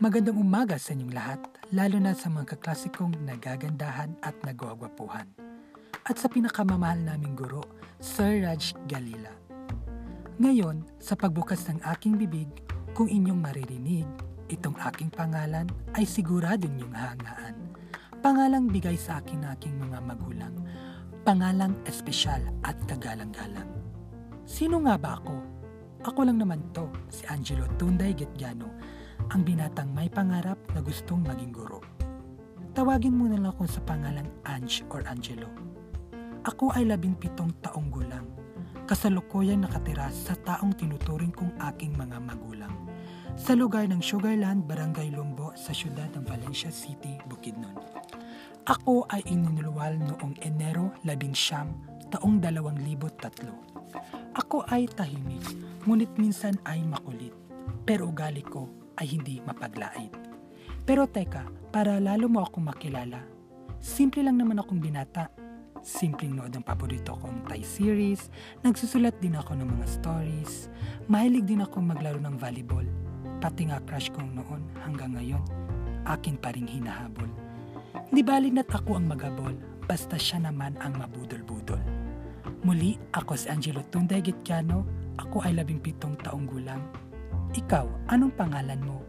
Magandang umaga sa inyong lahat, lalo na sa mga kaklasikong nagagandahan at nagwagwapuhan. At sa pinakamamahal naming guro, Sir Raj Galila. Ngayon, sa pagbukas ng aking bibig, kung inyong maririnig, itong aking pangalan ay sigurado ninyong hangaan. Pangalang bigay sa akin ng aking mga magulang. Pangalang espesyal at kagalang-galang. Sino nga ba ako? Ako lang naman to, si Angelo Tunday Getgano, ang binatang may pangarap na gustong maging guro. Tawagin mo na lang ako sa pangalang Ange or Angelo. Ako ay labing pitong taong gulang. Kasalukuyan nakatira sa taong tinuturing kong aking mga magulang. Sa lugar ng Sugarland, Barangay Lumbo sa siyudad ng Valencia City, Bukidnon. Ako ay ininulwal noong Enero 11, taong 2003. Ako ay tahimik, ngunit minsan ay makulit. Pero ugali ko ay hindi mapaglait. Pero teka, para lalo mo akong makilala, simple lang naman akong binata. Simpleng nood ang paborito kong Thai series, nagsusulat din ako ng mga stories, mahilig din ako maglaro ng volleyball, pati nga crush kong noon hanggang ngayon, akin pa ring hinahabol. Di balik na't ako ang magabol, basta siya naman ang mabudol-budol. Muli, ako si Angelo Tunday Gitkiano, ako ay labing pitong taong gulang, ikaw, anong pangalan mo?